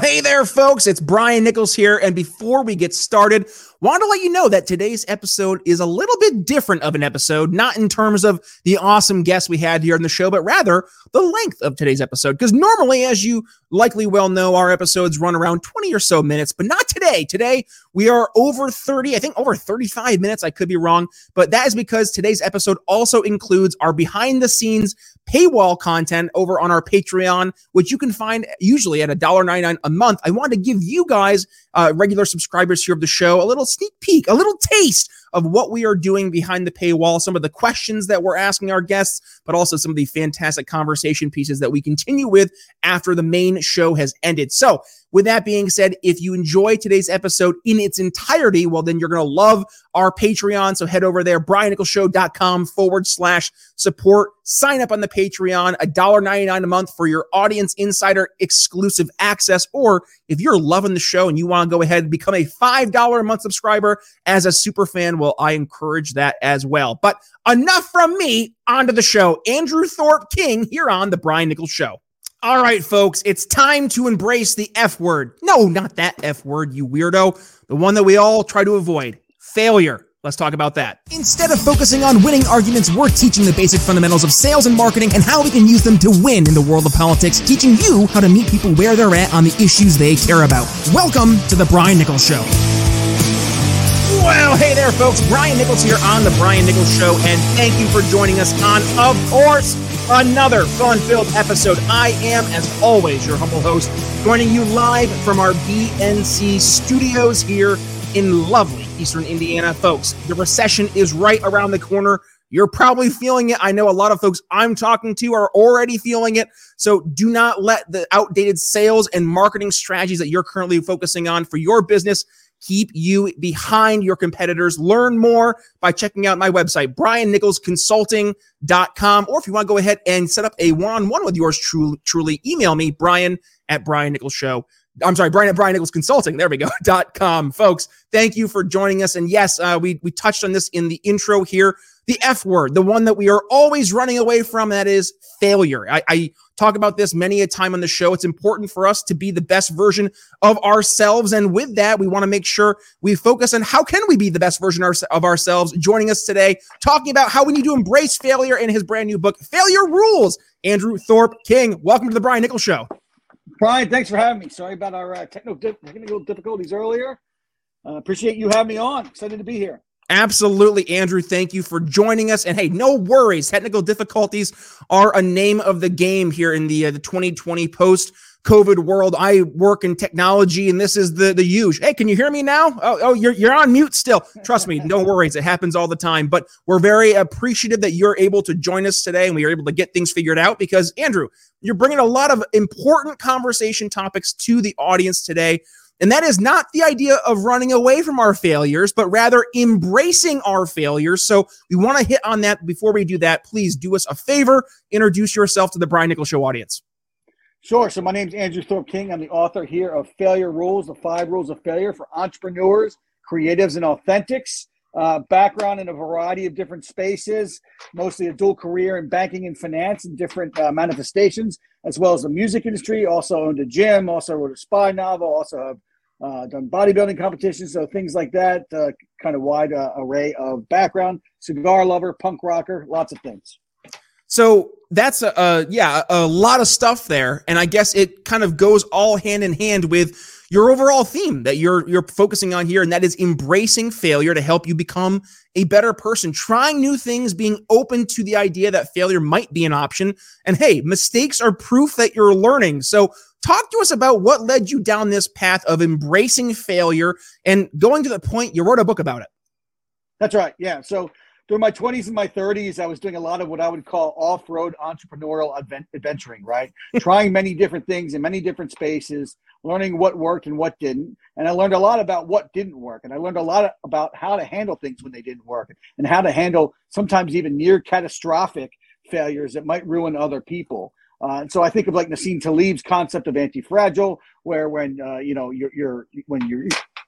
Hey there, folks. It's Brian Nichols here. And before we get started, want to let you know that today's episode is a little bit different of an episode, not in terms of the awesome guests we had here on the show, but rather the length of today's episode. Because normally, as you likely well know, our episodes run around 20 or so minutes, but not today. Today, we are over 30, I think over 35 minutes. I could be wrong, but that is because today's episode also includes our behind the scenes paywall content over on our Patreon, which you can find usually at $1.99 a month. I wanted to give you guys, uh, regular subscribers here of the show, a little sneak peek, a little taste of what we are doing behind the paywall, some of the questions that we're asking our guests, but also some of the fantastic conversation pieces that we continue with after the main show has ended. So, with that being said, if you enjoy today's episode in its entirety, well, then you're going to love our Patreon. So head over there, briannicholsshow.com forward slash support. Sign up on the Patreon, $1.99 a month for your audience insider exclusive access. Or if you're loving the show and you want to go ahead and become a $5 a month subscriber as a super fan, well, I encourage that as well. But enough from me, onto the show. Andrew Thorp King here on The Brian Nichols Show. All right, folks, it's time to embrace the F word. No, not that F word, you weirdo. The one that we all try to avoid failure. Let's talk about that. Instead of focusing on winning arguments, we're teaching the basic fundamentals of sales and marketing and how we can use them to win in the world of politics, teaching you how to meet people where they're at on the issues they care about. Welcome to The Brian Nichols Show. Well, hey there, folks. Brian Nichols here on The Brian Nichols Show, and thank you for joining us on, of course, another fun filled episode. I am, as always, your humble host, joining you live from our BNC studios here in lovely Eastern Indiana. Folks, the recession is right around the corner. You're probably feeling it. I know a lot of folks I'm talking to are already feeling it. So do not let the outdated sales and marketing strategies that you're currently focusing on for your business keep you behind your competitors. Learn more by checking out my website, briannicholsconsulting.com. Or if you want to go ahead and set up a one-on-one with yours truly, truly email me, Brian at Brian Nichols Show. I'm sorry, Brian at Brian Nichols Consulting. There we go. dot com, folks. Thank you for joining us. And yes, uh, we we touched on this in the intro here. The F word, the one that we are always running away from, that is failure. I, I talk about this many a time on the show. It's important for us to be the best version of ourselves. And with that, we want to make sure we focus on how can we be the best version of ourselves. Joining us today, talking about how we need to embrace failure in his brand new book, Failure Rules. Andrew Thorp King, welcome to the Brian Nichols Show. Brian, thanks for having me. Sorry about our uh, technical, difficulties earlier. Uh, appreciate you having me on. Excited to be here. Absolutely, Andrew. Thank you for joining us. And hey, no worries. Technical difficulties are a name of the game here in the uh, the 2020 post COVID world. I work in technology, and this is the the huge. Hey, can you hear me now? Oh, oh, you're you're on mute still. Trust me, no worries. It happens all the time. But we're very appreciative that you're able to join us today, and we are able to get things figured out because Andrew, you're bringing a lot of important conversation topics to the audience today. And that is not the idea of running away from our failures, but rather embracing our failures. So we want to hit on that. Before we do that, please do us a favor, introduce yourself to the Brian Nichols Show audience. Sure. So my name is Andrew Thorp King. I'm the author here of Failure Rules, the five rules of failure for entrepreneurs, creatives, and authentics. Uh, background in a variety of different spaces, mostly a dual career in banking and finance and different uh, manifestations, as well as the music industry. Also owned a gym, also wrote a spy novel, also have uh, done bodybuilding competitions, so things like that. Uh, kind of wide uh, array of background. Cigar lover, punk rocker, lots of things. So that's a, a yeah a lot of stuff there, and I guess it kind of goes all hand in hand with your overall theme that you're you're focusing on here and that is embracing failure to help you become a better person trying new things being open to the idea that failure might be an option and hey mistakes are proof that you're learning so talk to us about what led you down this path of embracing failure and going to the point you wrote a book about it that's right yeah so during my 20s and my 30s, I was doing a lot of what I would call off road entrepreneurial adventuring, right? Trying many different things in many different spaces, learning what worked and what didn't. And I learned a lot about what didn't work. And I learned a lot about how to handle things when they didn't work and how to handle sometimes even near catastrophic failures that might ruin other people. Uh, and so I think of like Nassim Taleb's concept of anti-fragile, where when uh, you know you're, you're when you're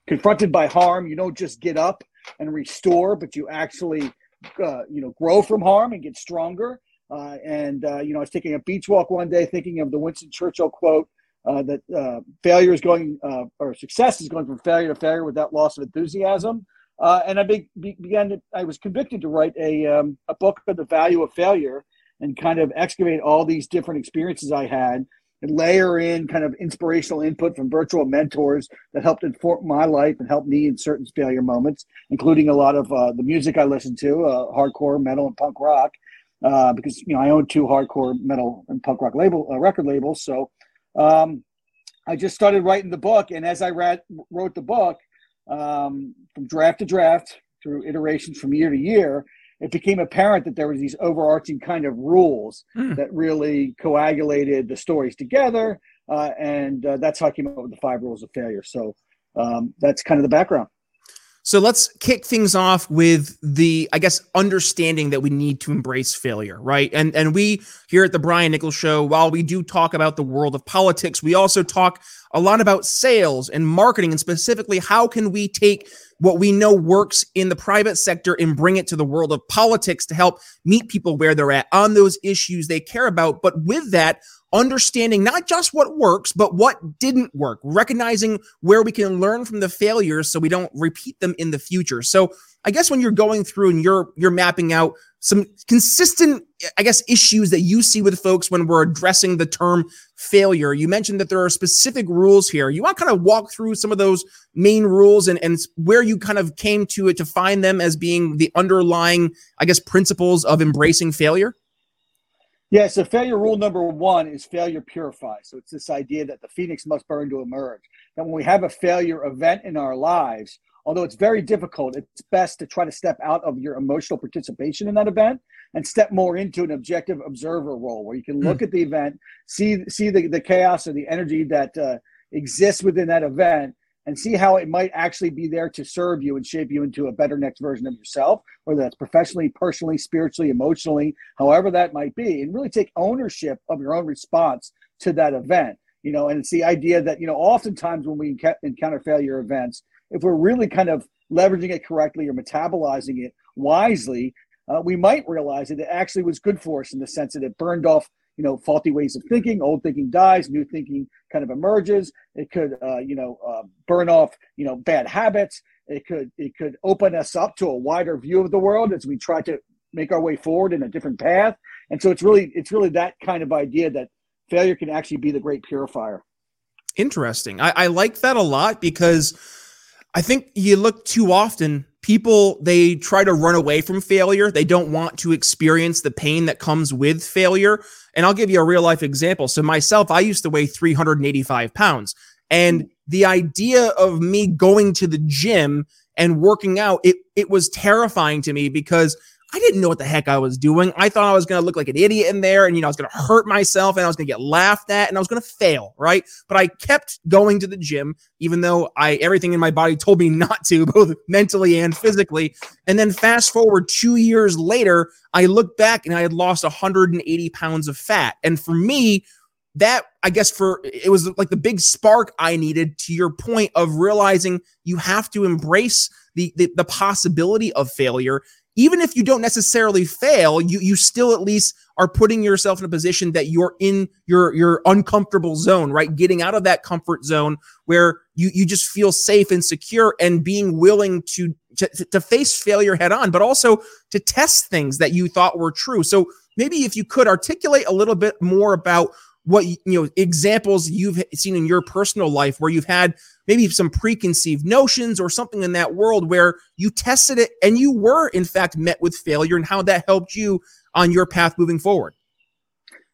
confronted by harm, you don't just get up and restore, but you actually uh, you know grow from harm and get stronger. Uh, and uh, you know, I was taking a beach walk one day, thinking of the Winston Churchill quote: uh, that failure is going or success is going from failure to failure without loss of enthusiasm. And I be, began to, I was convicted to write a, um, a book on the value of failure and kind of excavate all these different experiences I had and layer in kind of inspirational input from virtual mentors that helped inform my life and helped me in certain failure moments, including a lot of uh, the music I listened to, uh, hardcore, metal, and punk rock, uh, because you know I own two hardcore metal and punk rock label uh, record labels. So um, I just started writing the book, and as I read, wrote the book, um, from draft to draft through iterations from year to year, it became apparent that there was these overarching kind of rules mm. that really coagulated the stories together, uh, and uh, that's how I came up with the five rules of failure. So um, that's kind of the background. So let's kick things off with the, I guess, understanding that we need to embrace failure, right? And and we here at the Brian Nichols Show, while we do talk about the world of politics, we also talk a lot about sales and marketing, and specifically how can we take what we know works in the private sector and bring it to the world of politics to help meet people where they're at on those issues they care about. But with that, understanding not just what works, but what didn't work, recognizing where we can learn from the failures so we don't repeat them in the future. So I guess when you're going through and you're you're mapping out some consistent, I guess, issues that you see with folks when we're addressing the term failure. You mentioned that there are specific rules here. You want to kind of walk through some of those main rules and, and where you kind of came to it to find them as being the underlying, I guess, principles of embracing failure? Yeah, so failure rule number one is failure purifies. So it's this idea that the phoenix must burn to emerge. That when we have a failure event in our lives, although it's very difficult, it's best to try to step out of your emotional participation in that event and step more into an objective observer role where you can look mm. at the event, see see the, the chaos or the energy that uh, exists within that event, and see how it might actually be there to serve you and shape you into a better next version of yourself, whether that's professionally, personally, spiritually, emotionally, however that might be, and really take ownership of your own response to that event. You know, and it's the idea that, you know, oftentimes when we encounter failure events, if we're really kind of leveraging it correctly or metabolizing it wisely, uh, we might realize that it actually was good for us in the sense that it burned off you know faulty ways of thinking old thinking dies new thinking kind of emerges. It could uh, you know uh, burn off you know bad habits. It could it could open us up to a wider view of the world as we try to make our way forward in a different path. And so it's really it's really that kind of idea that failure can actually be the great purifier. Interesting. I, I like that a lot because i think you look too often people they try to run away from failure. They don't want to experience the pain that comes with failure. And i'll give you a real life example. So myself i used to weigh 385 pounds. And mm. the idea of me going to the gym and working out it it was terrifying to me because I didn't know what the heck I was doing. I thought I was going to look like an idiot in there and, you know, I was going to hurt myself and I was going to get laughed at and I was going to fail, right? But I kept going to the gym, even though I, everything in my body told me not to, both mentally and physically. And then fast forward two years later, I look back and I had lost 180 pounds of fat. And for me, that I guess for it was like the big spark I needed to your point of realizing you have to embrace the, the, the possibility of failure even if you don't necessarily fail, you you still at least are putting yourself in a position that you're in your your uncomfortable zone, right? Getting out of that comfort zone where you you just feel safe and secure and being willing to to, to face failure head on, but also to test things that you thought were true. So maybe if you could articulate a little bit more about what you know examples you've seen in your personal life where you've had maybe some preconceived notions or something in that world where you tested it and you were in fact met with failure and how that helped you on your path moving forward?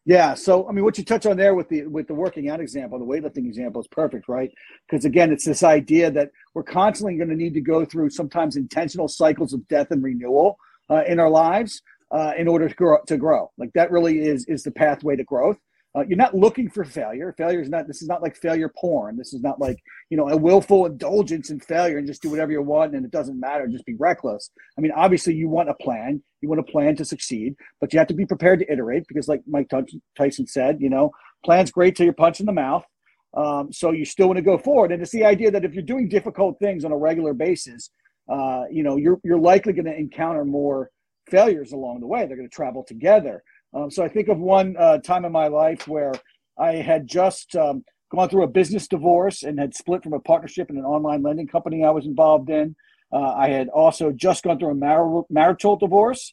Yeah so i mean what you touch on there with the with the working out example the weightlifting example is perfect right? Because again it's this idea that we're constantly going to need to go through sometimes intentional cycles of death and renewal uh, in our lives uh, in order to grow to grow. Like that really is is the pathway to growth uh, you're not looking for failure. Failure is not. This is not like failure porn. This is not like you know a willful indulgence in failure and just do whatever you want and it doesn't matter. Just be reckless. I mean, obviously you want a plan. You want a plan to succeed, but you have to be prepared to iterate because, like Mike Tyson said, you know, plan's great till you're punched in the mouth. Um, so you still want to go forward, and it's the idea that if you're doing difficult things on a regular basis, uh, you know, you're you're likely going to encounter more failures along the way. They're going to travel together. Um, so I think of one uh, time in my life where I had just um, gone through a business divorce and had split from a partnership in an online lending company I was involved in. Uh, I had also just gone through a mar- marital divorce.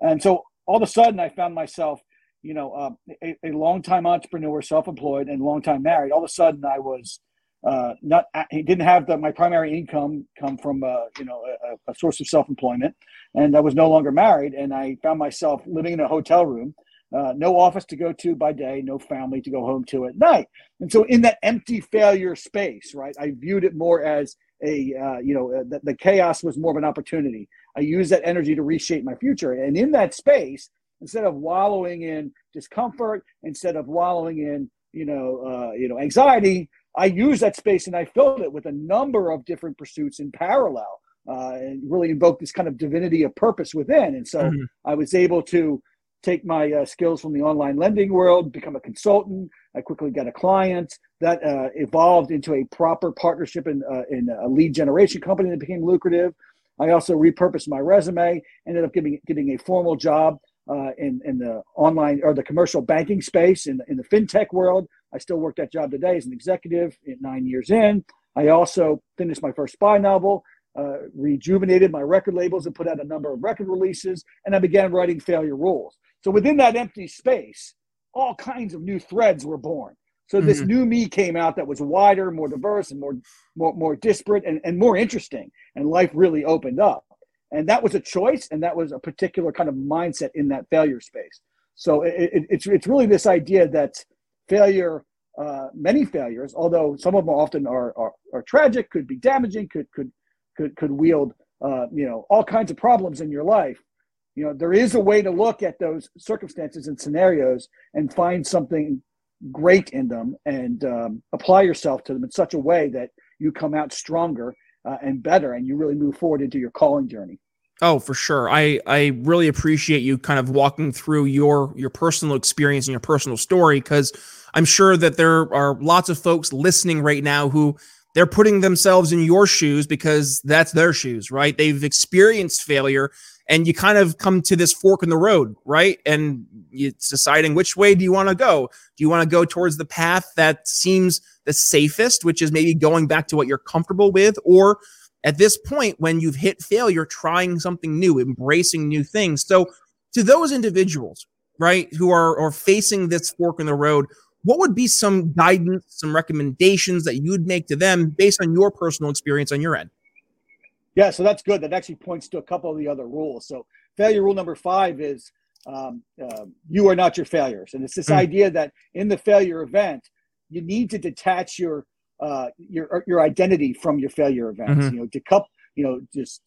And so all of a sudden, I found myself, you know, uh, a, a longtime entrepreneur, self employed, and longtime married. All of a sudden, I was uh, not he didn't have the, my primary income come from uh, you know a, a source of self employment, and I was no longer married, and I found myself living in a hotel room uh, no office to go to by day, no family to go home to at night. And so, in that empty failure space, right, I viewed it more as a, uh, you know, uh, the, the, chaos was more of an opportunity. I used that energy to reshape my future. And in that space, instead of wallowing in discomfort, instead of wallowing in, you know, uh, you know, anxiety, I used that space and I filled it with a number of different pursuits in parallel. Uh, and really invoke this kind of divinity of purpose within. And so mm-hmm. I was able to take my uh, skills from the online lending world, become a consultant. I quickly got a client that uh, evolved into a proper partnership in, uh, in a lead generation company that became lucrative. I also repurposed my resume, ended up getting, getting a formal job uh, in, in the online or the commercial banking space in, in the fintech world. I still work that job today as an executive nine years in. I also finished my first spy novel, uh, rejuvenated my record labels and put out a number of record releases, and I began writing Failure Rules. So within that empty space, all kinds of new threads were born. So this mm-hmm. new me came out that was wider, more diverse, and more more, more disparate and, and more interesting. And life really opened up. And that was a choice, and that was a particular kind of mindset in that failure space. So it, it, it's it's really this idea that failure, uh, many failures, although some of them often are, are, are tragic, could be damaging, could could could could wield uh, you know all kinds of problems in your life. You know there is a way to look at those circumstances and scenarios and find something great in them and um, apply yourself to them in such a way that you come out stronger uh, and better and you really move forward into your calling journey oh for sure i i really appreciate you kind of walking through your your personal experience and your personal story because i'm sure that there are lots of folks listening right now who they're putting themselves in your shoes because that's their shoes right they've experienced failure and you kind of come to this fork in the road, right? And it's deciding which way do you want to go? Do you want to go towards the path that seems the safest, which is maybe going back to what you're comfortable with, or at this point when you've hit failure, trying something new, embracing new things. So, to those individuals, right, who are are facing this fork in the road, what would be some guidance, some recommendations that you'd make to them based on your personal experience on your end? Yeah, so that's good. That actually points to a couple of the other rules. So, failure rule number five is um, uh, you are not your failures, and it's this mm. idea that in the failure event, you need to detach your uh, your your identity from your failure events. Mm-hmm. You know, decouple, you know, just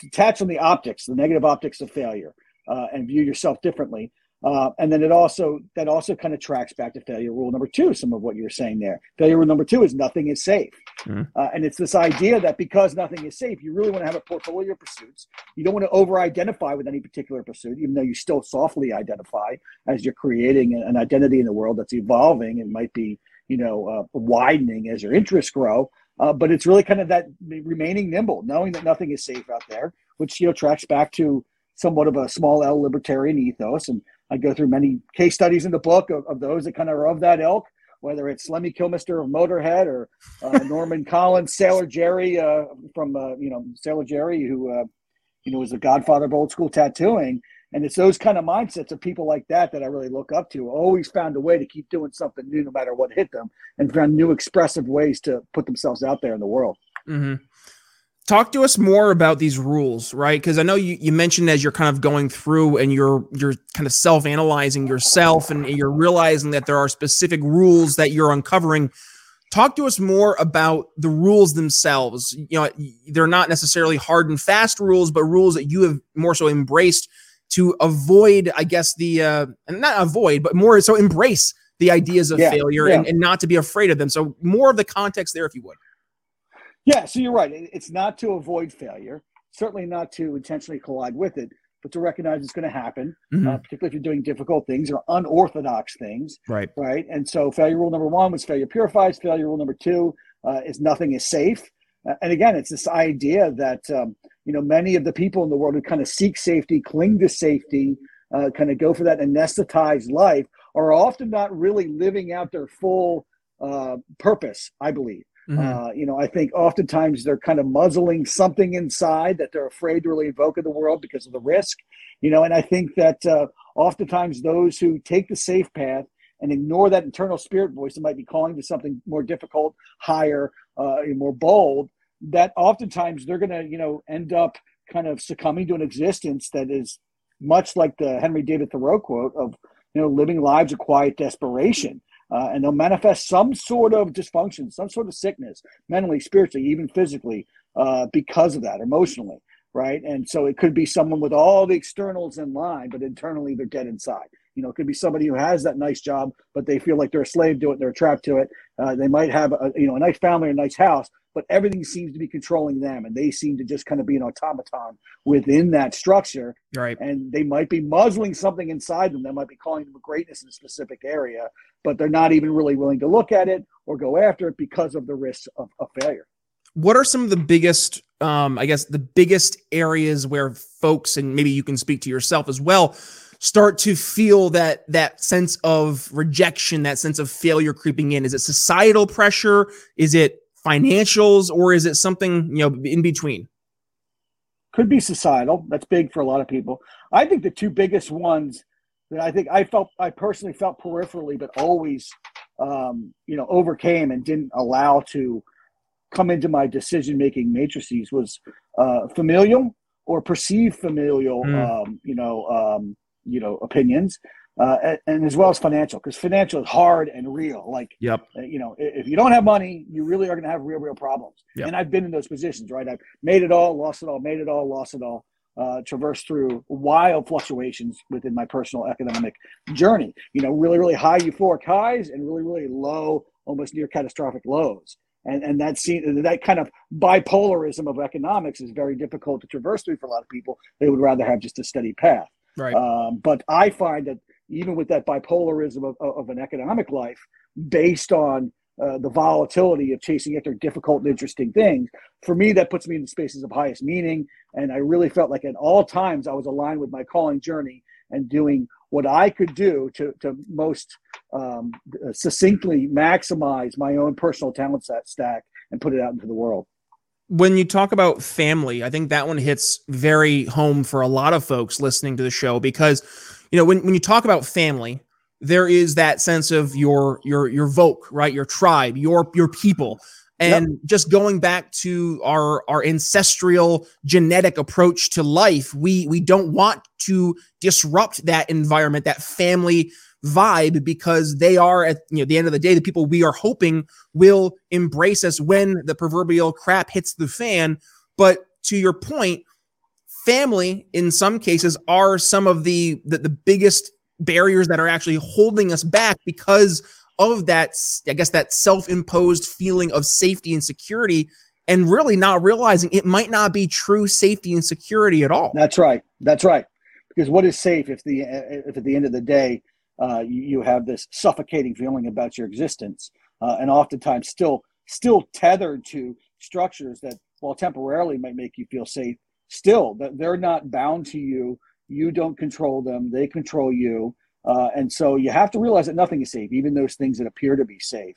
detach from the optics, the negative optics of failure, uh, and view yourself differently. Uh, and then it also that also kind of tracks back to failure rule number two. Some of what you were saying there. Failure rule number two is nothing is safe, mm-hmm. uh, and it's this idea that because nothing is safe, you really want to have a portfolio of pursuits. You don't want to over-identify with any particular pursuit, even though you still softly identify as you're creating an identity in the world that's evolving and might be you know uh, widening as your interests grow. Uh, but it's really kind of that remaining nimble, knowing that nothing is safe out there, which you know tracks back to somewhat of a small L libertarian ethos and I go through many case studies in the book of, of those that kind of are of that ilk, whether it's Lemmy Kilmister of Motorhead or uh, Norman Collins, Sailor Jerry uh, from uh, you know Sailor Jerry, who uh, you know was the godfather of old school tattooing. And it's those kind of mindsets of people like that that I really look up to. Always found a way to keep doing something new, no matter what hit them, and found new expressive ways to put themselves out there in the world. Mm-hmm talk to us more about these rules right because i know you, you mentioned as you're kind of going through and you're you're kind of self-analyzing yourself and you're realizing that there are specific rules that you're uncovering talk to us more about the rules themselves you know they're not necessarily hard and fast rules but rules that you have more so embraced to avoid i guess the uh and not avoid but more so embrace the ideas of yeah, failure yeah. And, and not to be afraid of them so more of the context there if you would yeah, so you're right. It's not to avoid failure, certainly not to intentionally collide with it, but to recognize it's going to happen, mm-hmm. uh, particularly if you're doing difficult things or unorthodox things. Right. Right. And so failure rule number one was failure purifies. Failure rule number two uh, is nothing is safe. And again, it's this idea that, um, you know, many of the people in the world who kind of seek safety, cling to safety, uh, kind of go for that anesthetized life are often not really living out their full uh, purpose, I believe. Mm-hmm. Uh, you know, I think oftentimes they're kind of muzzling something inside that they're afraid to really invoke in the world because of the risk. You know, and I think that uh, oftentimes those who take the safe path and ignore that internal spirit voice that might be calling to something more difficult, higher, uh, more bold, that oftentimes they're going to, you know, end up kind of succumbing to an existence that is much like the Henry David Thoreau quote of, you know, living lives of quiet desperation uh, and they'll manifest some sort of dysfunction, some sort of sickness, mentally, spiritually, even physically, uh, because of that, emotionally, right? And so it could be someone with all the externals in line, but internally they're dead inside. You know, it could be somebody who has that nice job, but they feel like they're a slave to it, they're trapped to it. Uh, they might have a you know a nice family, or a nice house, but everything seems to be controlling them, and they seem to just kind of be an automaton within that structure. Right. And they might be muzzling something inside them that might be calling them a greatness in a specific area, but they're not even really willing to look at it or go after it because of the risks of, of failure. What are some of the biggest, um, I guess, the biggest areas where folks, and maybe you can speak to yourself as well, start to feel that that sense of rejection, that sense of failure creeping in? Is it societal pressure? Is it financials, or is it something you know in between? Could be societal. That's big for a lot of people. I think the two biggest ones that I think I felt I personally felt peripherally, but always um, you know overcame and didn't allow to come into my decision making matrices was uh, familial or perceived familial mm. um, you know um, you know opinions uh, and, as well as financial because financial is hard and real like yep uh, you know if you don't have money you really are going to have real real problems yep. and i've been in those positions right i've made it all lost it all made it all lost it all uh, traverse through wild fluctuations within my personal economic journey. You know, really, really high euphoric highs and really, really low, almost near catastrophic lows. And and that scene, that kind of bipolarism of economics is very difficult to traverse through for a lot of people. They would rather have just a steady path. Right. Um, but I find that even with that bipolarism of, of an economic life, based on uh, the volatility of chasing after difficult and interesting things. For me, that puts me in the spaces of highest meaning. And I really felt like at all times I was aligned with my calling journey and doing what I could do to, to most um, succinctly maximize my own personal talent stack and put it out into the world. When you talk about family, I think that one hits very home for a lot of folks listening to the show because, you know, when, when you talk about family, there is that sense of your your your voke, right? Your tribe, your your people. And yep. just going back to our our ancestral genetic approach to life, we we don't want to disrupt that environment, that family vibe, because they are at you know the end of the day the people we are hoping will embrace us when the proverbial crap hits the fan. But to your point, family in some cases are some of the the, the biggest barriers that are actually holding us back because of that i guess that self-imposed feeling of safety and security and really not realizing it might not be true safety and security at all. That's right. That's right. Because what is safe if the if at the end of the day uh, you, you, have this suffocating feeling about your existence uh, and oftentimes still still tethered to structures that while temporarily might make you feel safe still that they're not bound to you you don't control them, they control you. Uh, and so you have to realize that nothing is safe, even those things that appear to be safe.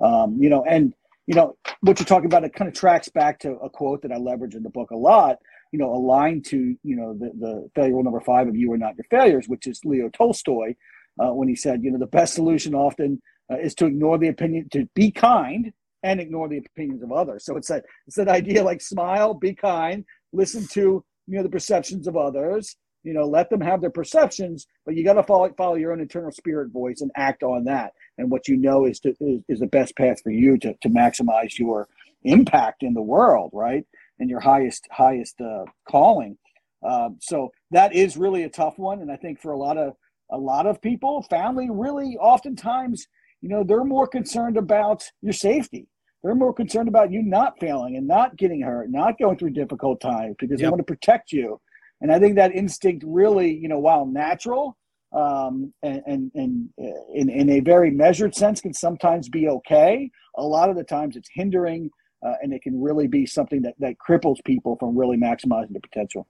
Um, you know, and you know what you're talking about. It kind of tracks back to a quote that I leverage in the book a lot. You know, aligned to you know the the failure number five of "You are not your failures," which is Leo Tolstoy, uh, when he said, you know, the best solution often uh, is to ignore the opinion, to be kind and ignore the opinions of others. So it's that it's that idea like smile, be kind, listen to you know the perceptions of others, you know let them have their perceptions but you got to follow follow your own internal spirit voice and act on that. And what you know is to, is, is the best path for you to, to maximize your impact in the world right? And your highest highest uh, calling. Um, so that is really a tough one. And i think for a lot of a lot of people family really oftentimes you know they're more concerned about your safety they're more concerned about you not failing and not getting hurt not going through difficult times because yep. they want to protect you and I think that instinct really, you know, while natural um, and, and, and uh, in, in a very measured sense can sometimes be okay, a lot of the times it's hindering uh, and it can really be something that, that cripples people from really maximizing the potential.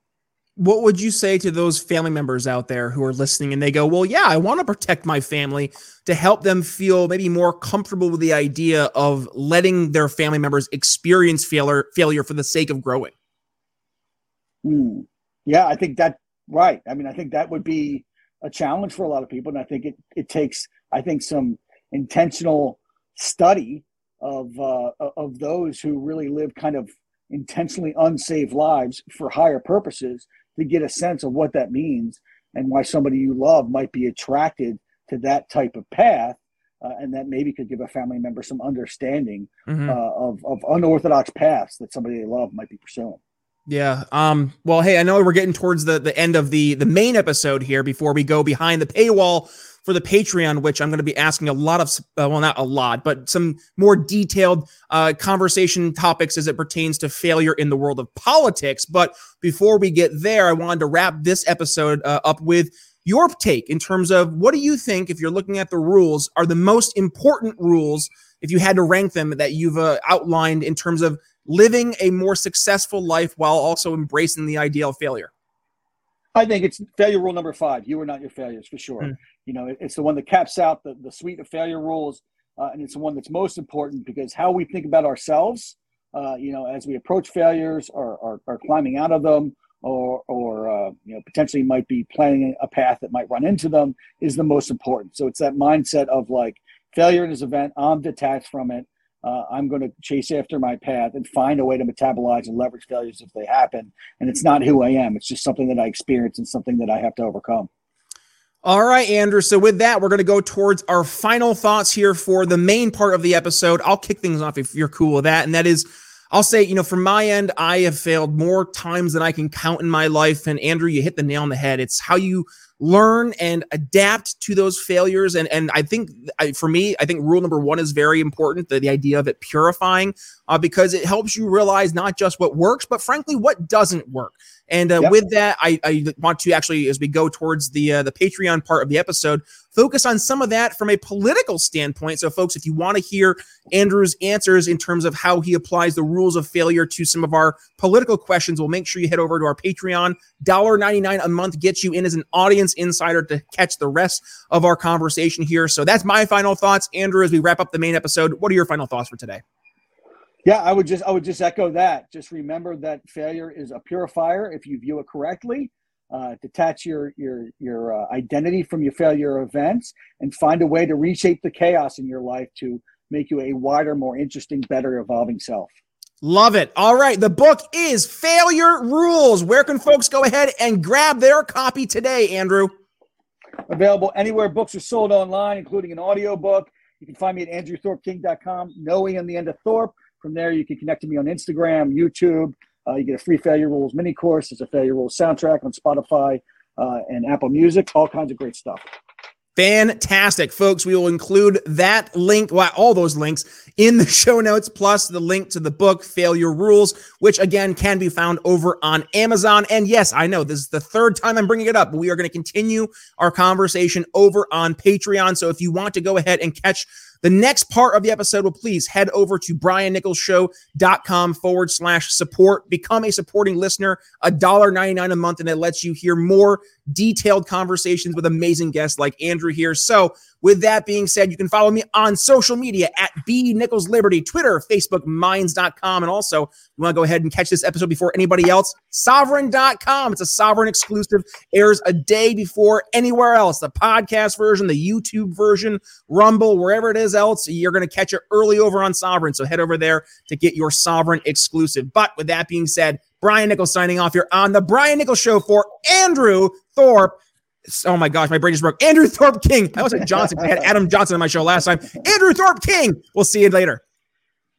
What would you say to those family members out there who are listening and they go, Well, yeah, I want to protect my family to help them feel maybe more comfortable with the idea of letting their family members experience failure failure for the sake of growing? Hmm. Yeah, I think that right. I mean, I think that would be a challenge for a lot of people. And I think it, it takes, I think, some intentional study of uh, of those who really live kind of intentionally unsaved lives for higher purposes to get a sense of what that means and why somebody you love might be attracted to that type of path. Uh, and that maybe could give a family member some understanding mm-hmm. uh, of, of unorthodox paths that somebody they love might be pursuing. Yeah. Um, well, hey, I know we're getting towards the, the end of the, the main episode here before we go behind the paywall for the Patreon, which I'm going to be asking a lot of, uh, well, not a lot, but some more detailed uh, conversation topics as it pertains to failure in the world of politics. But before we get there, I wanted to wrap this episode uh, up with your take in terms of what do you think, if you're looking at the rules, are the most important rules, if you had to rank them, that you've uh, outlined in terms of living a more successful life while also embracing the ideal of failure? I think it's failure rule number five. You are not your failures for sure. Mm. You know, it's the one that caps out the, the suite of failure rules. Uh, and it's the one that's most important because how we think about ourselves, uh, you know, as we approach failures or, or, or climbing out of them or, or uh, you know, potentially might be planning a path that might run into them is the most important. So it's that mindset of like failure in this event, I'm detached from it uh, I'm going to chase after my path and find a way to metabolize and leverage failures if they happen. And it's not who I am. It's just something that I experience and something that I have to overcome. All right, Andrew. So with that, we're going to go towards our final thoughts here for the main part of the episode. I'll kick things off if you're cool with that. And that is, I'll say, you know, from my end, I have failed more times than I can count in my life. And Andrew, you hit the nail on the head. It's how you learn and adapt to those failures. And and I think I, for me, I think rule number one is very important. The, the idea of it purifying, uh, because it helps you realize not just what works, but frankly what doesn't work. And uh, yep. with that, I, I want to actually, as we go towards the uh, the Patreon part of the episode, focus on some of that from a political standpoint. So, folks, if you want to hear Andrew's answers in terms of how he applies the rules of failure to some of our political questions, we'll make sure you head over to our Patreon. $1.99 a month gets you in as an audience insider to catch the rest of our conversation here. So that's my final thoughts. Andrew, as we wrap up the main episode, what are your final thoughts for today? Yeah, I would just I would just echo that. Just remember that failure is a purifier if you view it correctly. Uh, detach your your your uh, identity from your failure events and find a way to reshape the chaos in your life to make you a wider, more interesting, better evolving self. Love it. All right. The book is Failure Rules. Where can folks go ahead and grab their copy today, Andrew? Available anywhere books are sold online, including an audio book. You can find me at andrewthorpking.com, no E on the end of Thorp. From there, you can connect to me on Instagram, YouTube. Uh, you get a free Failure Rules mini course. There's a Failure Rules soundtrack on Spotify uh, and Apple Music. All kinds of great stuff. Fantastic, folks. We will include that link, well, all those links in the show notes, plus the link to the book, Failure Rules, which again can be found over on Amazon. And yes, I know this is the third time I'm bringing it up, but we are going to continue our conversation over on Patreon. So if you want to go ahead and catch the next part of the episode will please head over to briannicholsshow.com forward slash support. Become a supporting listener, $1.99 a month, and it lets you hear more detailed conversations with amazing guests like Andrew here. So with that being said, you can follow me on social media at B Nichols Liberty, Twitter, Facebook, minds.com. And also, you want to go ahead and catch this episode before anybody else? Sovereign.com. It's a sovereign exclusive, airs a day before anywhere else. The podcast version, the YouTube version, Rumble, wherever it is else, you're going to catch it early over on Sovereign. So head over there to get your Sovereign exclusive. But with that being said, Brian Nichols signing off here on the Brian Nichols Show for Andrew Thorp. Oh my gosh, my brain just broke. Andrew Thorp King. I was at Johnson. I had Adam Johnson on my show last time. Andrew Thorp King. We'll see you later.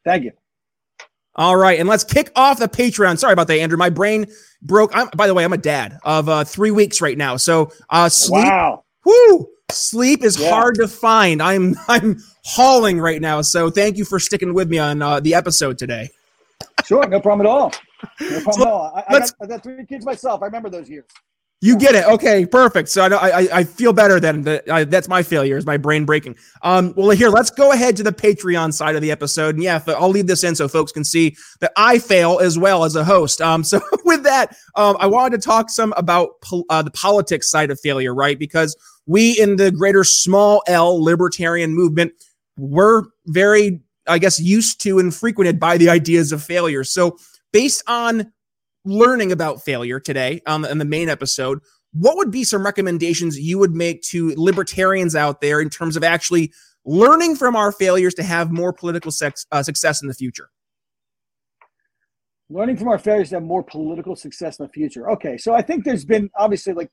Thank you. All right, and let's kick off the Patreon. Sorry about that, Andrew. My brain broke. I'm, by the way, I'm a dad of uh, three weeks right now. So uh, sleep. Wow. Whoo! Sleep is yeah. hard to find. I'm I'm hauling right now. So thank you for sticking with me on uh, the episode today. Sure, no problem at all. No problem so, at all. I, I, got, I got three kids myself. I remember those years. You get it. Okay, perfect. So I I, I feel better then. That I, that's my failure. Is my brain breaking? Um. Well, here let's go ahead to the Patreon side of the episode. And yeah, I'll leave this in so folks can see that I fail as well as a host. Um. So with that, um, I wanted to talk some about uh, the politics side of failure, right? Because we in the greater small L libertarian movement we're very, I guess, used to and frequented by the ideas of failure. So, based on learning about failure today on the, in the main episode, what would be some recommendations you would make to libertarians out there in terms of actually learning from our failures to have more political sex, uh, success in the future? Learning from our failures to have more political success in the future. Okay, so I think there's been obviously like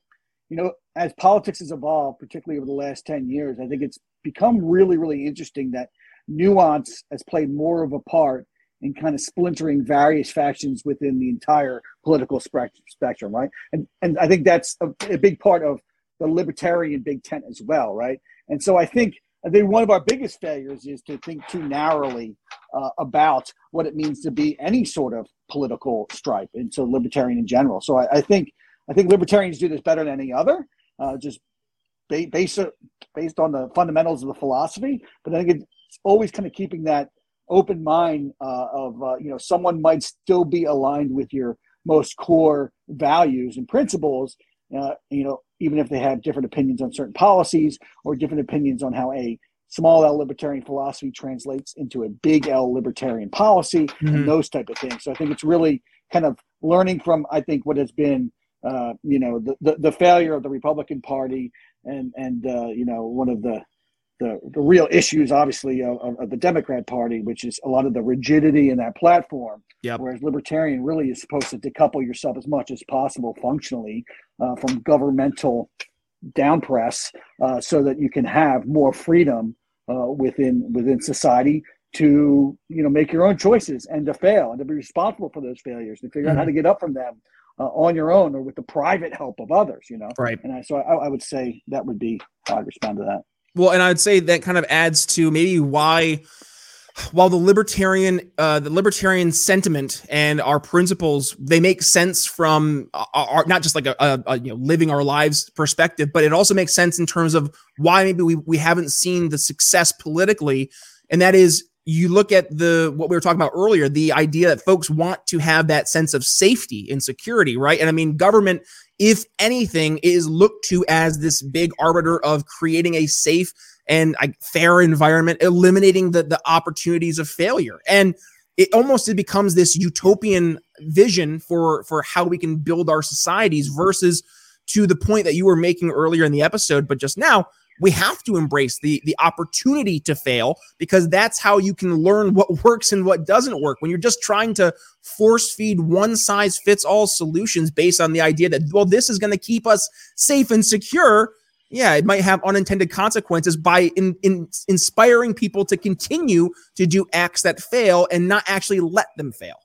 you know, as politics has evolved, particularly over the last 10 years, I think it's become really, really interesting that nuance has played more of a part in kind of splintering various factions within the entire political spectrum, right? And and I think that's a, a big part of the libertarian big tent as well, right? And so I think I think one of our biggest failures is to think too narrowly uh, about what it means to be any sort of political stripe, and so libertarian in general. So I, I think I think libertarians do this better than any other, uh, just ba- based based on the fundamentals of the philosophy. But I think it's always kind of keeping that open mind uh, of uh, you know someone might still be aligned with your most core values and principles. Uh, you know, even if they have different opinions on certain policies or different opinions on how a small L libertarian philosophy translates into a big L libertarian policy mm-hmm. and those type of things. So I think it's really kind of learning from I think what has been uh, you know, the, the, the, failure of the Republican Party and, and uh, you know, one of the, the, the real issues, obviously, of, of, the Democrat Party, which is a lot of the rigidity in that platform. Yep. Whereas libertarian really is supposed to decouple yourself as much as possible functionally uh, from governmental downpress uh, so that you can have more freedom uh, within within society to you know make your own choices and to fail and to be responsible for those failures and figure mm-hmm. out how mm-hmm. to get up from them uh, on your own or with the private help of others, you know? Right. And I, so I, I would say that would be how I'd respond to that. Well, and I'd say that kind of adds to maybe why while the libertarian uh, the libertarian sentiment and our principles they make sense from our, our not just like a, a, a, you know living our lives perspective but it also makes sense in terms of why maybe we, we haven't seen the success politically. And that is you look at the what we were talking about earlier the idea that folks want to have that sense of safety and security right? And i mean government if anything is looked to as this big arbiter of creating a safe and fair environment eliminating the the opportunities of failure. And it almost it becomes this utopian vision for for how we can build our societies versus to the point that you were making earlier in the episode but just now we have to embrace the the opportunity to fail because that's how you can learn what works and what doesn't work. When you're just trying to force feed one size fits all solutions based on the idea that well this is going to keep us safe and secure yeah it might have unintended consequences by in, in inspiring people to continue to do acts that fail and not actually let them fail.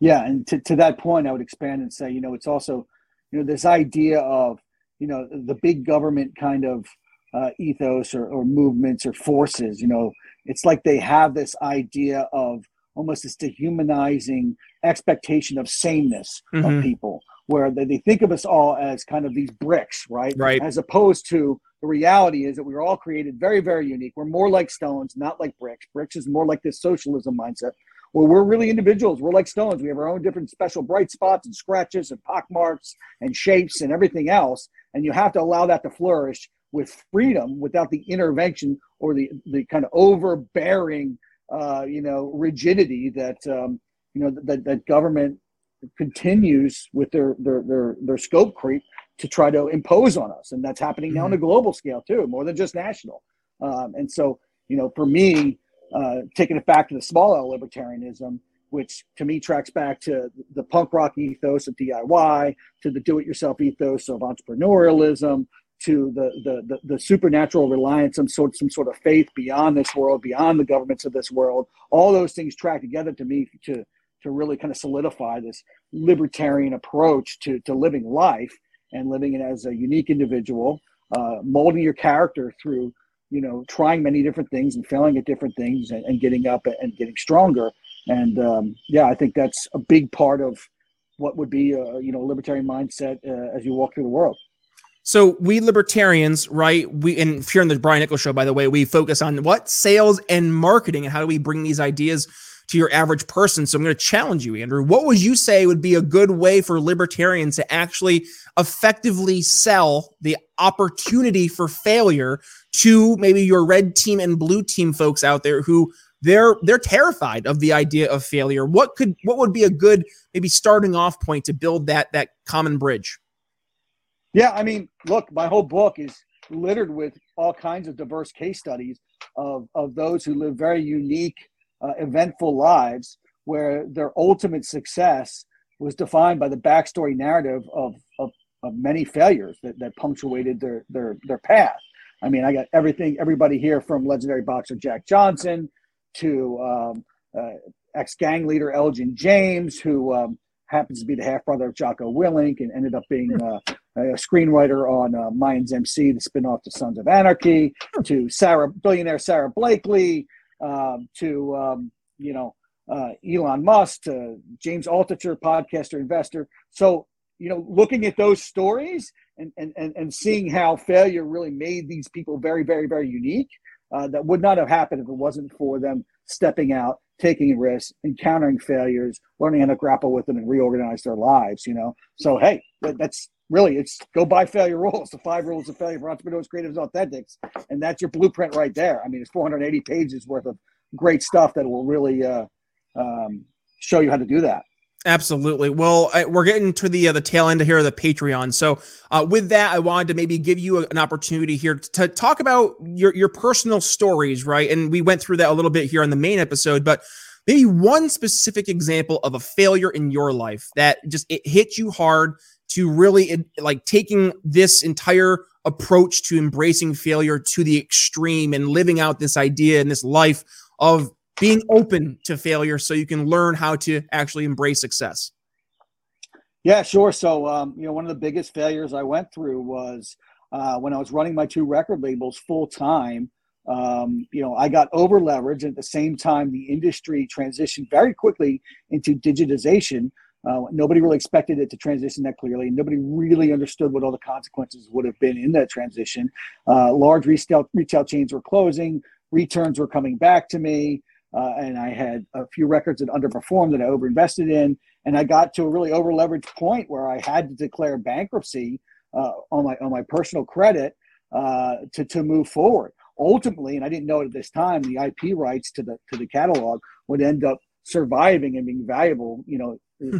Yeah and to, to that point i would expand and say you know it's also you know this idea of you know the big government kind of uh, ethos or, or movements or forces you know it's like they have this idea of almost this dehumanizing expectation of sameness mm-hmm. of people where they, they think of us all as kind of these bricks right right as opposed to the reality is that we were all created very very unique we're more like stones not like bricks bricks is more like this socialism mindset where we're really individuals. We're like stones. We have our own different special bright spots and scratches and pock marks and shapes and everything else. And you have to allow that to flourish with freedom without the intervention or the, the kind of overbearing, uh, you know, rigidity that, um, you know, that, that government continues with their, their, their, their scope creep to try to impose on us. And that's happening now on a mm-hmm. global scale too, more than just national. Um, and so, you know, for me, uh, taking it back to the small L libertarianism, which to me tracks back to the punk rock ethos of DIY, to the do-it-yourself ethos of entrepreneurialism, to the, the the, the supernatural reliance on sort some sort of faith beyond this world, beyond the governments of this world. All those things track together to me to to really kind of solidify this libertarian approach to to living life and living it as a unique individual, uh, molding your character through you know, trying many different things and failing at different things and, and getting up and getting stronger. And um, yeah, I think that's a big part of what would be a you know libertarian mindset uh, as you walk through the world. So we libertarians, right? We and here on the Brian Nichols show, by the way, we focus on what sales and marketing and how do we bring these ideas to your average person. So I'm going to challenge you, Andrew. What would you say would be a good way for libertarians to actually effectively sell the opportunity for failure to maybe your red team and blue team folks out there who they're they're terrified of the idea of failure. What could what would be a good maybe starting off point to build that that common bridge? Yeah, I mean, look, my whole book is littered with all kinds of diverse case studies of, of those who live very unique, uh, eventful lives where their ultimate success was defined by the backstory narrative of, of, of many failures that, that punctuated their, their, their path. I mean, I got everything, everybody here from legendary boxer Jack Johnson to um, uh, ex gang leader Elgin James, who um, happens to be the half brother of Jocko Willink and ended up being uh, a screenwriter on uh, Mayans MC, the spinoff to Sons of Anarchy, to Sara, billionaire Sara Blakely, um, to um, you know uh, Elon Musk, to James Altucher, podcaster, investor. So you know, looking at those stories and and and, and seeing how failure really made these people very, very, very unique. Uh, that would not have happened if it wasn't for them stepping out, taking risks, encountering failures, learning how to grapple with them and reorganize their lives. You know, so hey, that's really it's go by failure rules. The five rules of failure for entrepreneurs creatives authentics. And that's your blueprint right there. I mean it's 480 pages worth of great stuff that will really uh, um, show you how to do that Absolutely. Well, we're getting to the uh, the tail end here of the Patreon. So, uh, with that, I wanted to maybe give you a, an opportunity here to talk about your your personal stories, right? And we went through that a little bit here on the main episode, but maybe one specific example of a failure in your life that just it hit you hard to really like taking this entire approach to embracing failure to the extreme and living out this idea and this life of being open to failure so you can learn how to actually embrace success. Yeah sure. So um, you know one of the biggest failures i went through was uh, when i was running my two record labels full time um, you know i got over leveraged. At the same time the industry transitioned very quickly into digitization. Uh, nobody really expected it to transition that clearly. Nobody really understood what all the consequences would have been in that transition. Uh, large retail, retail chains were closing, returns were coming back to me, uh, and I had a few records that underperformed that I overinvested in. And I got to a really overleveraged point where I had to declare bankruptcy uh, on my on my personal credit uh, to to move forward. Ultimately, and I didn't know it at this time, the IP rights to the to the catalog would end up surviving and being valuable, you know, hmm.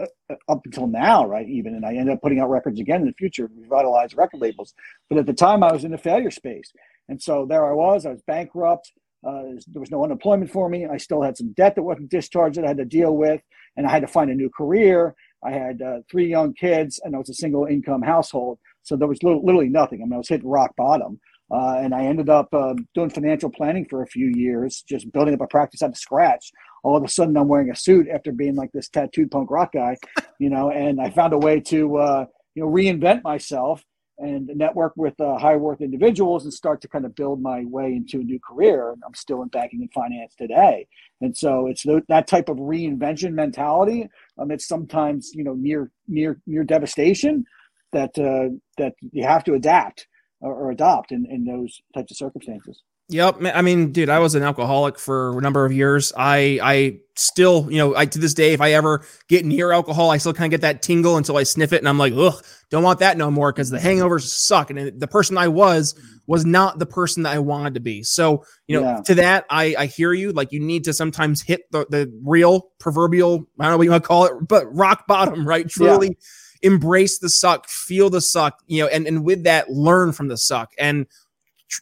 Uh, uh, up until now, right? Even, and I ended up putting out records again in the future, revitalized record labels. But at the time, I was in the failure space, and so there I was. I was bankrupt. Uh, there was no unemployment for me. I still had some debt that wasn't discharged that I had to deal with, and I had to find a new career. I had uh, three young kids, and I was a single income household, so there was literally nothing. I mean, I was hitting rock bottom. Uh, and I ended up uh, doing financial planning for a few years, just building up a practice out of scratch. All of a sudden, I'm wearing a suit after being like this tattooed punk rock guy, you know. And I found a way to, uh, you know, reinvent myself and network with uh, high worth individuals and start to kind of build my way into a new career. And I'm still in banking and finance today. And so it's th- that type of reinvention mentality. Um, it's sometimes you know near near near devastation that uh, that you have to adapt or, or adopt in, in those types of circumstances. Yep. I mean, dude, I was an alcoholic for a number of years. I I still, you know, I to this day, if I ever get near alcohol, I still kind of get that tingle until I sniff it, and I'm like, ugh, don't want that no more because the hangovers suck. And the person I was was not the person that I wanted to be. So, you know, yeah. to that, I I hear you. Like, you need to sometimes hit the the real proverbial, I don't know what you want to call it, but rock bottom, right? Truly. Yeah embrace the suck, feel the suck, you know, and, and with that, learn from the suck and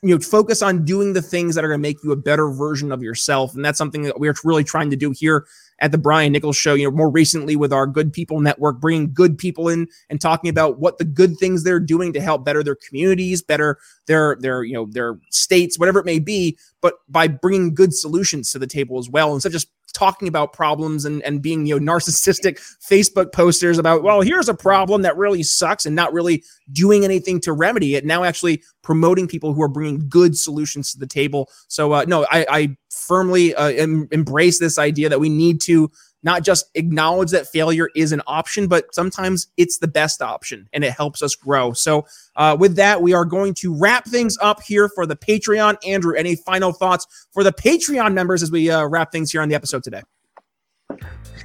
you know focus on doing the things that are going to make you a better version of yourself. And that's something that we're really trying to do here at the brian nichols show you know more recently with our good people network bringing good people in and talking about what the good things they're doing to help better their communities better their their you know their states whatever it may be but by bringing good solutions to the table as well instead of just talking about problems and, and being you know narcissistic facebook posters about well here's a problem that really sucks and not really doing anything to remedy it now actually promoting people who are bringing good solutions to the table. So uh, no I, I firmly uh, em- embrace this idea that we need to not just acknowledge that failure is an option, but sometimes it's the best option and it helps us grow. So, uh, with that, we are going to wrap things up here for the Patreon. Andrew, any final thoughts for the Patreon members as we uh, wrap things here on the episode today?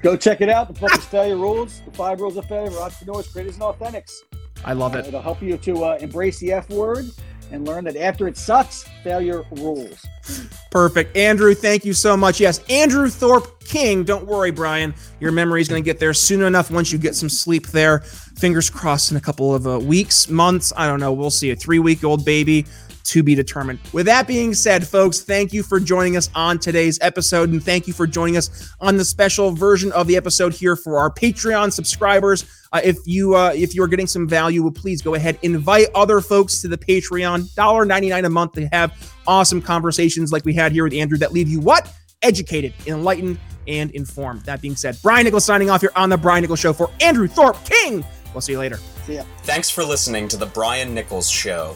Go check it out. The Failure Rules, the five rules of failure entrepreneurs, creators, and authentics. I love it. Uh, it'll help you to uh, embrace the F word and learn that after it sucks, failure rules. Perfect. Andrew, thank you so much. Yes, Andrew Thorp King. Don't worry, Brian. Your memory is going to get there soon enough once you get some sleep there. Fingers crossed in a couple of uh, weeks, months. I don't know. We'll see. A three week old baby to be determined. With that being said, folks, thank you for joining us on today's episode, and thank you for joining us on the special version of the episode here for our Patreon subscribers. Uh, if you uh, if you are getting some value, well, please go ahead invite other folks to the Patreon. $1.99 a month to have awesome conversations like we had here with Andrew that leave you what educated, enlightened, and informed. That being said, Brian Nichols signing off here on the Brian Nichols Show for Andrew Thorp King. We'll see you later. See ya. Thanks for listening to the Brian Nichols Show.